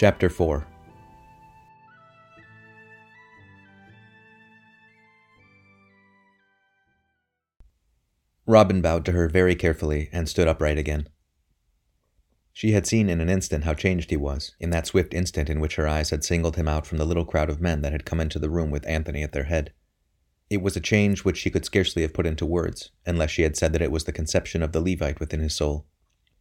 Chapter 4 Robin bowed to her very carefully and stood upright again. She had seen in an instant how changed he was, in that swift instant in which her eyes had singled him out from the little crowd of men that had come into the room with Anthony at their head. It was a change which she could scarcely have put into words, unless she had said that it was the conception of the Levite within his soul.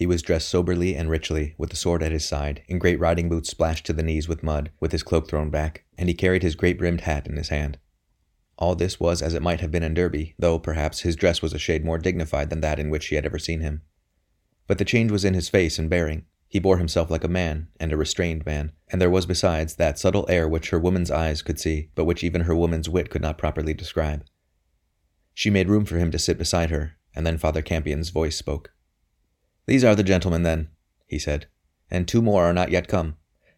He was dressed soberly and richly, with a sword at his side, in great riding boots splashed to the knees with mud, with his cloak thrown back, and he carried his great brimmed hat in his hand. All this was as it might have been in Derby, though, perhaps, his dress was a shade more dignified than that in which she had ever seen him. But the change was in his face and bearing. He bore himself like a man, and a restrained man, and there was besides that subtle air which her woman's eyes could see, but which even her woman's wit could not properly describe. She made room for him to sit beside her, and then Father Campion's voice spoke. These are the gentlemen, then, he said, and two more are not yet come.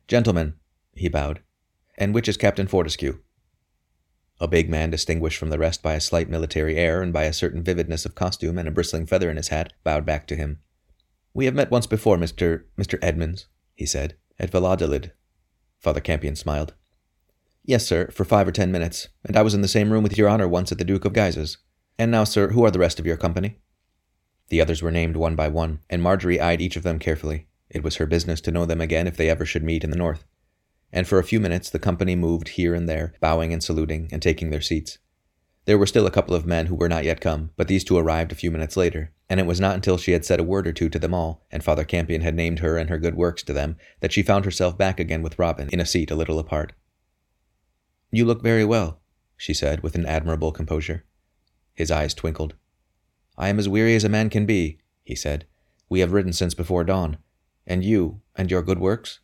Gentlemen, he bowed, and which is Captain Fortescue? A big man, distinguished from the rest by a slight military air and by a certain vividness of costume and a bristling feather in his hat, bowed back to him. We have met once before, Mr. Mr. Edmonds, he said, at Valladolid. Father Campion smiled. Yes, sir, for five or ten minutes, and I was in the same room with your honor once at the Duke of Guise's. And now, sir, who are the rest of your company? The others were named one by one, and Marjorie eyed each of them carefully. It was her business to know them again if they ever should meet in the north. And for a few minutes the company moved here and there, bowing and saluting, and taking their seats. There were still a couple of men who were not yet come, but these two arrived a few minutes later, and it was not until she had said a word or two to them all, and Father Campion had named her and her good works to them, that she found herself back again with Robin, in a seat a little apart. You look very well, she said, with an admirable composure. His eyes twinkled. I am as weary as a man can be, he said. We have ridden since before dawn. And you, and your good works?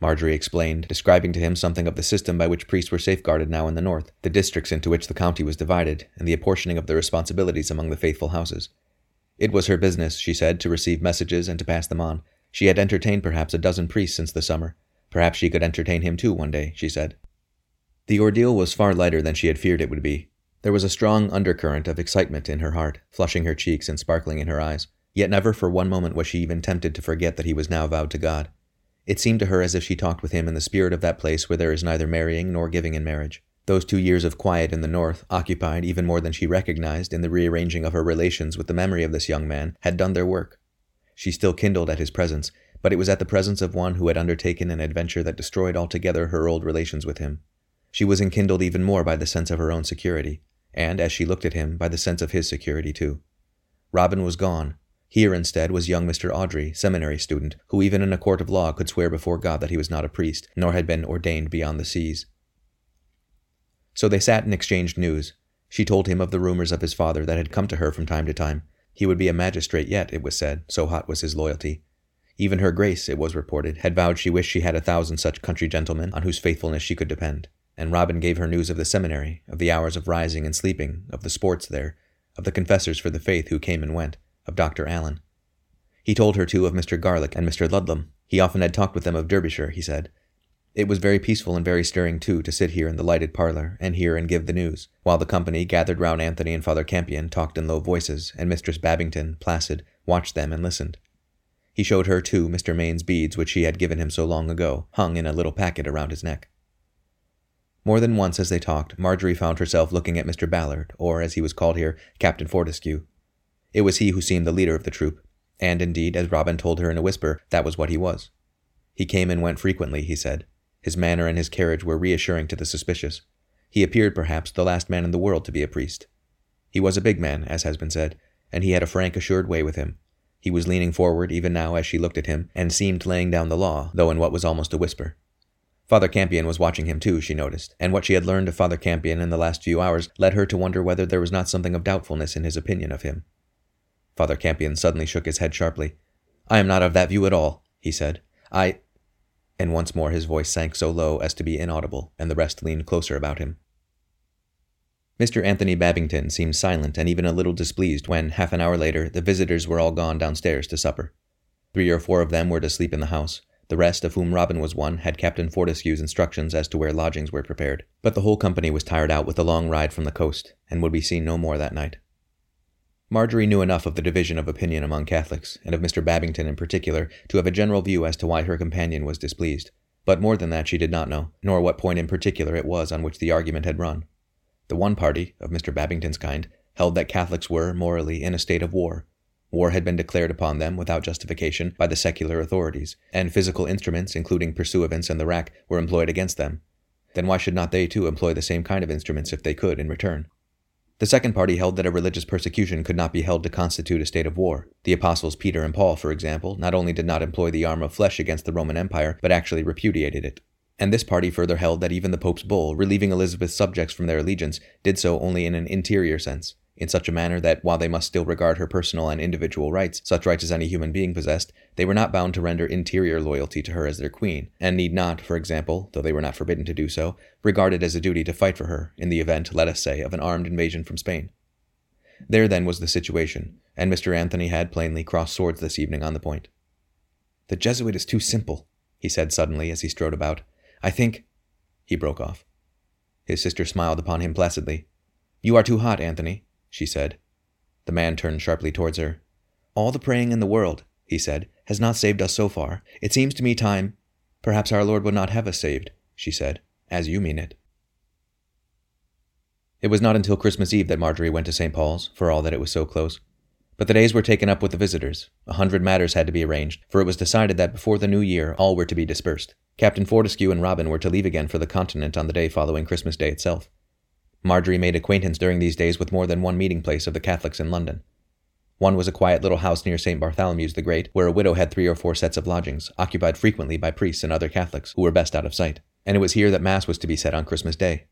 Marjorie explained, describing to him something of the system by which priests were safeguarded now in the north, the districts into which the county was divided, and the apportioning of the responsibilities among the faithful houses. It was her business, she said, to receive messages and to pass them on. She had entertained perhaps a dozen priests since the summer. Perhaps she could entertain him too one day, she said. The ordeal was far lighter than she had feared it would be. There was a strong undercurrent of excitement in her heart, flushing her cheeks and sparkling in her eyes. Yet never for one moment was she even tempted to forget that he was now vowed to God. It seemed to her as if she talked with him in the spirit of that place where there is neither marrying nor giving in marriage. Those two years of quiet in the north, occupied even more than she recognized in the rearranging of her relations with the memory of this young man, had done their work. She still kindled at his presence, but it was at the presence of one who had undertaken an adventure that destroyed altogether her old relations with him. She was enkindled even more by the sense of her own security and, as she looked at him, by the sense of his security too. Robin was gone. Here instead was young Mr. Audrey, seminary student, who even in a court of law could swear before God that he was not a priest, nor had been ordained beyond the seas. So they sat and exchanged news. She told him of the rumors of his father that had come to her from time to time. He would be a magistrate yet, it was said, so hot was his loyalty. Even her grace, it was reported, had vowed she wished she had a thousand such country gentlemen on whose faithfulness she could depend and Robin gave her news of the seminary, of the hours of rising and sleeping, of the sports there, of the confessors for the faith who came and went, of Dr. Allen. He told her, too, of Mr. Garlick and Mr. Ludlam. He often had talked with them of Derbyshire, he said. It was very peaceful and very stirring, too, to sit here in the lighted parlor and hear and give the news, while the company, gathered round Anthony and Father Campion, talked in low voices, and Mistress Babington, placid, watched them and listened. He showed her, too, Mr. Mayne's beads, which she had given him so long ago, hung in a little packet around his neck. More than once as they talked, Marjorie found herself looking at Mr. Ballard, or, as he was called here, Captain Fortescue. It was he who seemed the leader of the troop, and indeed, as Robin told her in a whisper, that was what he was. He came and went frequently, he said. His manner and his carriage were reassuring to the suspicious. He appeared, perhaps, the last man in the world to be a priest. He was a big man, as has been said, and he had a frank, assured way with him. He was leaning forward even now as she looked at him, and seemed laying down the law, though in what was almost a whisper. Father Campion was watching him too, she noticed, and what she had learned of Father Campion in the last few hours led her to wonder whether there was not something of doubtfulness in his opinion of him. Father Campion suddenly shook his head sharply. I am not of that view at all, he said. I. And once more his voice sank so low as to be inaudible, and the rest leaned closer about him. Mr. Anthony Babington seemed silent and even a little displeased when, half an hour later, the visitors were all gone downstairs to supper. Three or four of them were to sleep in the house, the rest, of whom Robin was one, had Captain Fortescue's instructions as to where lodgings were prepared. But the whole company was tired out with the long ride from the coast, and would be seen no more that night. Marjorie knew enough of the division of opinion among Catholics, and of Mr. Babington in particular, to have a general view as to why her companion was displeased. But more than that she did not know, nor what point in particular it was on which the argument had run. The one party, of Mr. Babington's kind, held that Catholics were, morally, in a state of war. War had been declared upon them without justification by the secular authorities, and physical instruments, including pursuivants and the rack, were employed against them. Then why should not they too employ the same kind of instruments if they could in return? The second party held that a religious persecution could not be held to constitute a state of war. The apostles Peter and Paul, for example, not only did not employ the arm of flesh against the Roman Empire, but actually repudiated it. And this party further held that even the Pope's bull, relieving Elizabeth's subjects from their allegiance, did so only in an interior sense, in such a manner that, while they must still regard her personal and individual rights, such rights as any human being possessed, they were not bound to render interior loyalty to her as their queen, and need not, for example, though they were not forbidden to do so, regard it as a duty to fight for her, in the event, let us say, of an armed invasion from Spain. There then was the situation, and Mr. Anthony had plainly crossed swords this evening on the point. The Jesuit is too simple, he said suddenly as he strode about. I think. He broke off. His sister smiled upon him placidly. You are too hot, Anthony she said. The man turned sharply towards her. All the praying in the world, he said, has not saved us so far. It seems to me time. Perhaps our Lord would not have us saved, she said, as you mean it. It was not until Christmas Eve that Marjorie went to St. Paul's, for all that it was so close. But the days were taken up with the visitors. A hundred matters had to be arranged, for it was decided that before the new year all were to be dispersed. Captain Fortescue and Robin were to leave again for the continent on the day following Christmas Day itself. Marjorie made acquaintance during these days with more than one meeting place of the Catholics in London. One was a quiet little house near St. Bartholomew's the Great, where a widow had three or four sets of lodgings, occupied frequently by priests and other Catholics, who were best out of sight, and it was here that Mass was to be said on Christmas Day.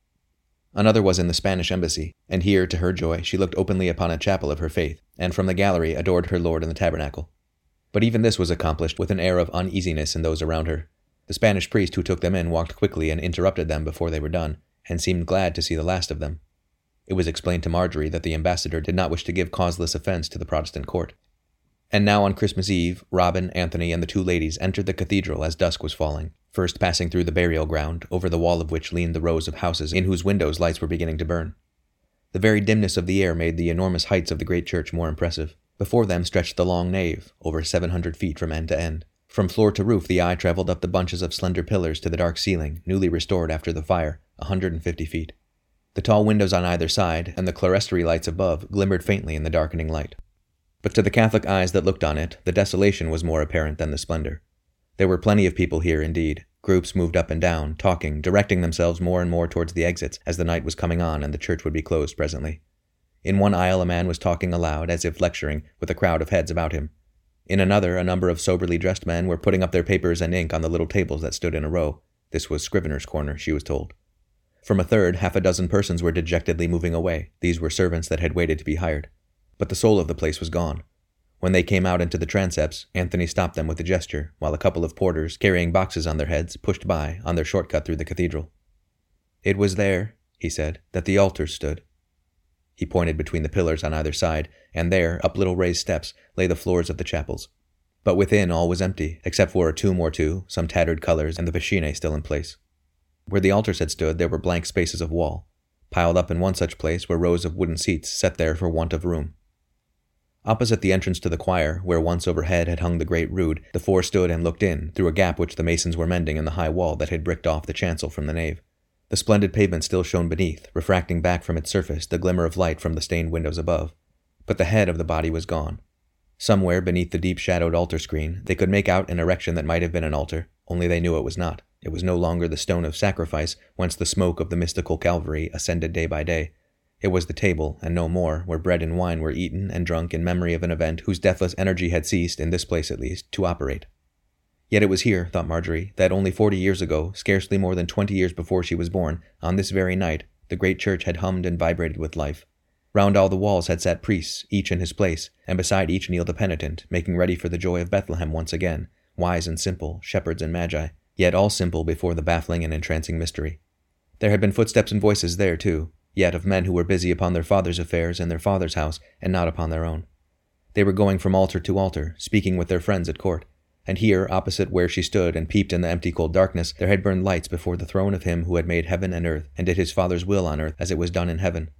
Another was in the Spanish embassy, and here, to her joy, she looked openly upon a chapel of her faith, and from the gallery adored her Lord in the tabernacle. But even this was accomplished with an air of uneasiness in those around her. The Spanish priest who took them in walked quickly and interrupted them before they were done, and seemed glad to see the last of them. It was explained to Marjorie that the ambassador did not wish to give causeless offense to the Protestant court. And now on Christmas Eve, Robin, Anthony, and the two ladies entered the cathedral as dusk was falling, first passing through the burial ground, over the wall of which leaned the rows of houses in whose windows lights were beginning to burn. The very dimness of the air made the enormous heights of the great church more impressive. Before them stretched the long nave, over seven hundred feet from end to end. From floor to roof, the eye traveled up the bunches of slender pillars to the dark ceiling, newly restored after the fire, a hundred and fifty feet. The tall windows on either side, and the clerestory lights above, glimmered faintly in the darkening light. But to the Catholic eyes that looked on it, the desolation was more apparent than the splendor. There were plenty of people here indeed. Groups moved up and down, talking, directing themselves more and more towards the exits as the night was coming on and the church would be closed presently. In one aisle, a man was talking aloud, as if lecturing, with a crowd of heads about him. In another, a number of soberly dressed men were putting up their papers and ink on the little tables that stood in a row. This was Scrivener's Corner, she was told. From a third, half a dozen persons were dejectedly moving away. These were servants that had waited to be hired. But the soul of the place was gone. When they came out into the transepts, Anthony stopped them with a gesture, while a couple of porters, carrying boxes on their heads, pushed by on their shortcut through the cathedral. It was there, he said, that the altar stood. He pointed between the pillars on either side, and there, up little raised steps, lay the floors of the chapels. But within all was empty, except for a tomb or two, some tattered colors, and the piscina still in place. Where the altars had stood, there were blank spaces of wall. Piled up in one such place were rows of wooden seats set there for want of room. Opposite the entrance to the choir, where once overhead had hung the great rood, the four stood and looked in through a gap which the masons were mending in the high wall that had bricked off the chancel from the nave. The splendid pavement still shone beneath, refracting back from its surface the glimmer of light from the stained windows above. But the head of the body was gone. Somewhere beneath the deep shadowed altar screen, they could make out an erection that might have been an altar, only they knew it was not. It was no longer the stone of sacrifice, whence the smoke of the mystical Calvary ascended day by day. It was the table, and no more, where bread and wine were eaten and drunk in memory of an event whose deathless energy had ceased, in this place at least, to operate. Yet it was here, thought Marjorie, that only forty years ago, scarcely more than twenty years before she was born, on this very night, the great church had hummed and vibrated with life. Round all the walls had sat priests, each in his place, and beside each kneeled a penitent, making ready for the joy of Bethlehem once again, wise and simple, shepherds and magi yet all simple before the baffling and entrancing mystery. There had been footsteps and voices there, too, yet of men who were busy upon their father's affairs in their father's house, and not upon their own. They were going from altar to altar, speaking with their friends at court, and here, opposite where she stood and peeped in the empty cold darkness, there had burned lights before the throne of him who had made heaven and earth, and did his Father's will on earth as it was done in heaven.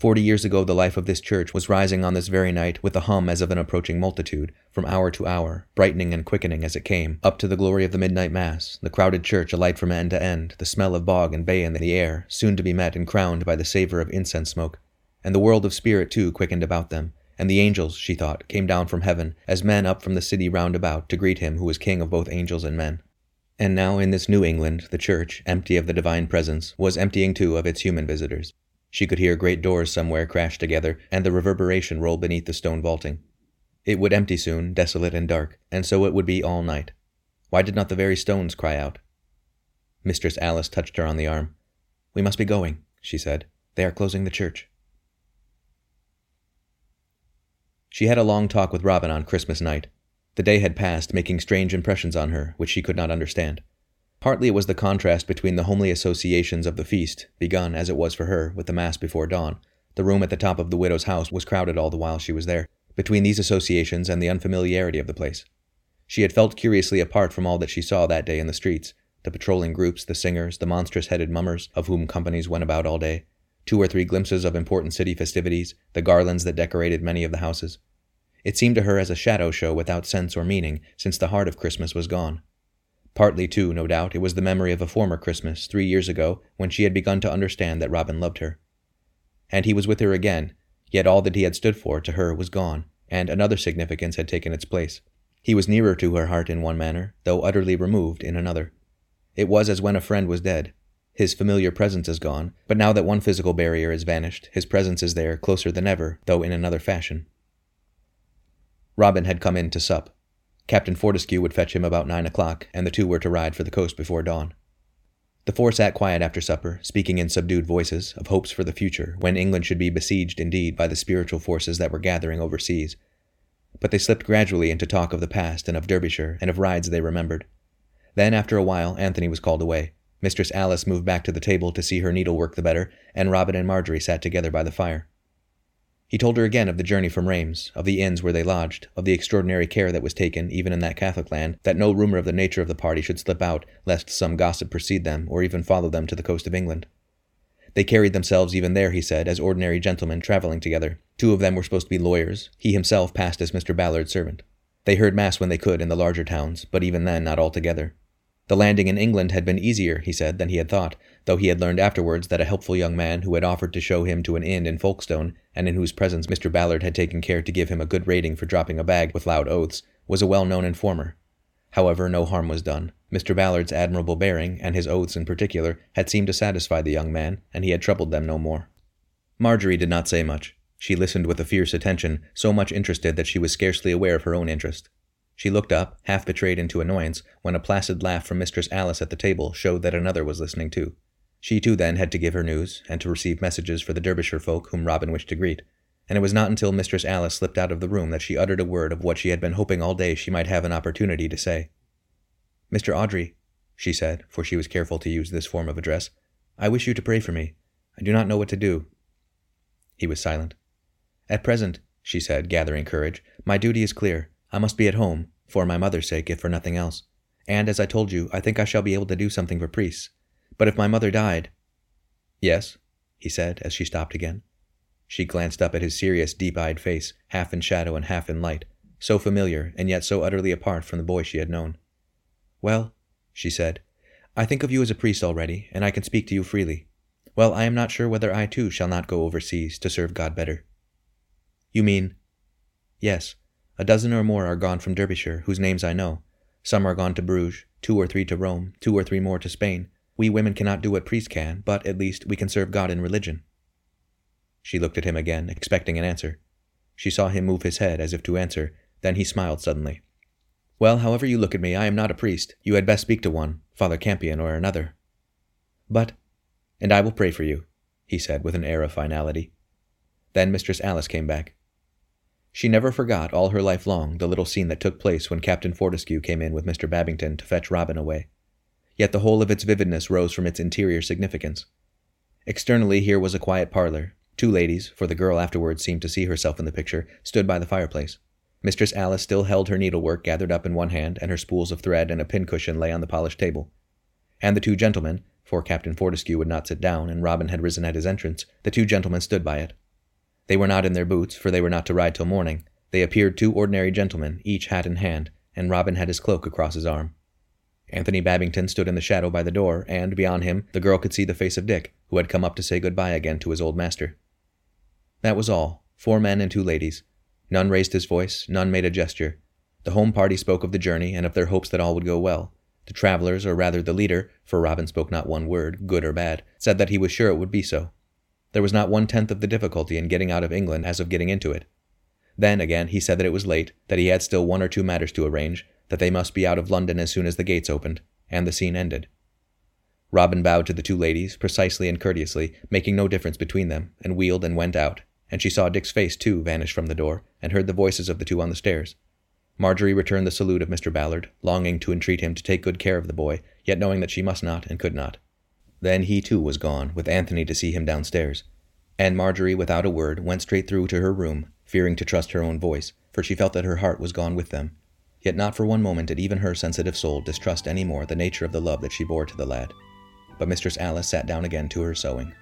Forty years ago, the life of this church was rising on this very night with a hum as of an approaching multitude, from hour to hour, brightening and quickening as it came, up to the glory of the midnight mass, the crowded church alight from end to end, the smell of bog and bay in the air, soon to be met and crowned by the savor of incense smoke. And the world of spirit, too, quickened about them, and the angels, she thought, came down from heaven, as men up from the city round about, to greet him who was king of both angels and men. And now in this New England, the church, empty of the divine presence, was emptying too of its human visitors. She could hear great doors somewhere crash together, and the reverberation roll beneath the stone vaulting. It would empty soon, desolate and dark, and so it would be all night. Why did not the very stones cry out? Mistress Alice touched her on the arm. We must be going, she said. They are closing the church. She had a long talk with Robin on Christmas night. The day had passed, making strange impressions on her, which she could not understand. Partly it was the contrast between the homely associations of the feast, begun, as it was for her, with the Mass before dawn. The room at the top of the widow's house was crowded all the while she was there, between these associations and the unfamiliarity of the place. She had felt curiously apart from all that she saw that day in the streets the patrolling groups, the singers, the monstrous headed mummers, of whom companies went about all day, two or three glimpses of important city festivities, the garlands that decorated many of the houses. It seemed to her as a shadow show without sense or meaning, since the heart of Christmas was gone. Partly, too, no doubt, it was the memory of a former Christmas, three years ago, when she had begun to understand that Robin loved her. And he was with her again, yet all that he had stood for to her was gone, and another significance had taken its place. He was nearer to her heart in one manner, though utterly removed in another. It was as when a friend was dead. His familiar presence is gone, but now that one physical barrier is vanished, his presence is there, closer than ever, though in another fashion. Robin had come in to sup. Captain Fortescue would fetch him about nine o'clock, and the two were to ride for the coast before dawn. The four sat quiet after supper, speaking in subdued voices of hopes for the future, when England should be besieged indeed by the spiritual forces that were gathering overseas. But they slipped gradually into talk of the past and of Derbyshire and of rides they remembered. Then, after a while, Anthony was called away. Mistress Alice moved back to the table to see her needlework the better, and Robin and Marjorie sat together by the fire. He told her again of the journey from Rheims, of the inns where they lodged, of the extraordinary care that was taken, even in that Catholic land, that no rumor of the nature of the party should slip out, lest some gossip precede them, or even follow them to the coast of England. They carried themselves even there, he said, as ordinary gentlemen traveling together. Two of them were supposed to be lawyers. He himself passed as Mr. Ballard's servant. They heard Mass when they could in the larger towns, but even then not altogether. The landing in England had been easier, he said, than he had thought, though he had learned afterwards that a helpful young man who had offered to show him to an inn in Folkestone, and in whose presence Mr. Ballard had taken care to give him a good rating for dropping a bag with loud oaths, was a well known informer. However, no harm was done. Mr. Ballard's admirable bearing, and his oaths in particular, had seemed to satisfy the young man, and he had troubled them no more. Marjorie did not say much. She listened with a fierce attention, so much interested that she was scarcely aware of her own interest. She looked up, half betrayed into annoyance, when a placid laugh from Mistress Alice at the table showed that another was listening too. She too then had to give her news, and to receive messages for the Derbyshire folk whom Robin wished to greet, and it was not until Mistress Alice slipped out of the room that she uttered a word of what she had been hoping all day she might have an opportunity to say. Mr. Audrey, she said, for she was careful to use this form of address, I wish you to pray for me. I do not know what to do. He was silent. At present, she said, gathering courage, my duty is clear. I must be at home, for my mother's sake, if for nothing else. And, as I told you, I think I shall be able to do something for priests. But if my mother died. Yes, he said, as she stopped again. She glanced up at his serious, deep eyed face, half in shadow and half in light, so familiar and yet so utterly apart from the boy she had known. Well, she said, I think of you as a priest already, and I can speak to you freely. Well, I am not sure whether I too shall not go overseas to serve God better. You mean? Yes, a dozen or more are gone from Derbyshire, whose names I know. Some are gone to Bruges, two or three to Rome, two or three more to Spain. We women cannot do what priests can, but at least we can serve God in religion. She looked at him again, expecting an answer. She saw him move his head as if to answer, then he smiled suddenly. Well, however you look at me, I am not a priest. You had best speak to one, Father Campion or another. But, and I will pray for you, he said with an air of finality. Then Mistress Alice came back. She never forgot all her life long the little scene that took place when Captain Fortescue came in with Mr. Babington to fetch Robin away. Yet the whole of its vividness rose from its interior significance. Externally, here was a quiet parlor. Two ladies, for the girl afterwards seemed to see herself in the picture, stood by the fireplace. Mistress Alice still held her needlework gathered up in one hand, and her spools of thread and a pincushion lay on the polished table. And the two gentlemen, for Captain Fortescue would not sit down, and Robin had risen at his entrance, the two gentlemen stood by it, They were not in their boots, for they were not to ride till morning. They appeared two ordinary gentlemen, each hat in hand, and Robin had his cloak across his arm. Anthony Babington stood in the shadow by the door, and beyond him the girl could see the face of Dick, who had come up to say good-bye again to his old master. That was all. Four men and two ladies. None raised his voice, none made a gesture. The home party spoke of the journey and of their hopes that all would go well. The travelers, or rather the leader, for Robin spoke not one word, good or bad, said that he was sure it would be so. There was not one tenth of the difficulty in getting out of England as of getting into it. Then, again, he said that it was late, that he had still one or two matters to arrange, that they must be out of London as soon as the gates opened, and the scene ended. Robin bowed to the two ladies, precisely and courteously, making no difference between them, and wheeled and went out, and she saw Dick's face, too, vanish from the door, and heard the voices of the two on the stairs. Marjorie returned the salute of Mr. Ballard, longing to entreat him to take good care of the boy, yet knowing that she must not and could not. Then he too was gone, with Anthony to see him downstairs. And Marjorie, without a word, went straight through to her room, fearing to trust her own voice, for she felt that her heart was gone with them. Yet not for one moment did even her sensitive soul distrust any more the nature of the love that she bore to the lad. But Mistress Alice sat down again to her sewing.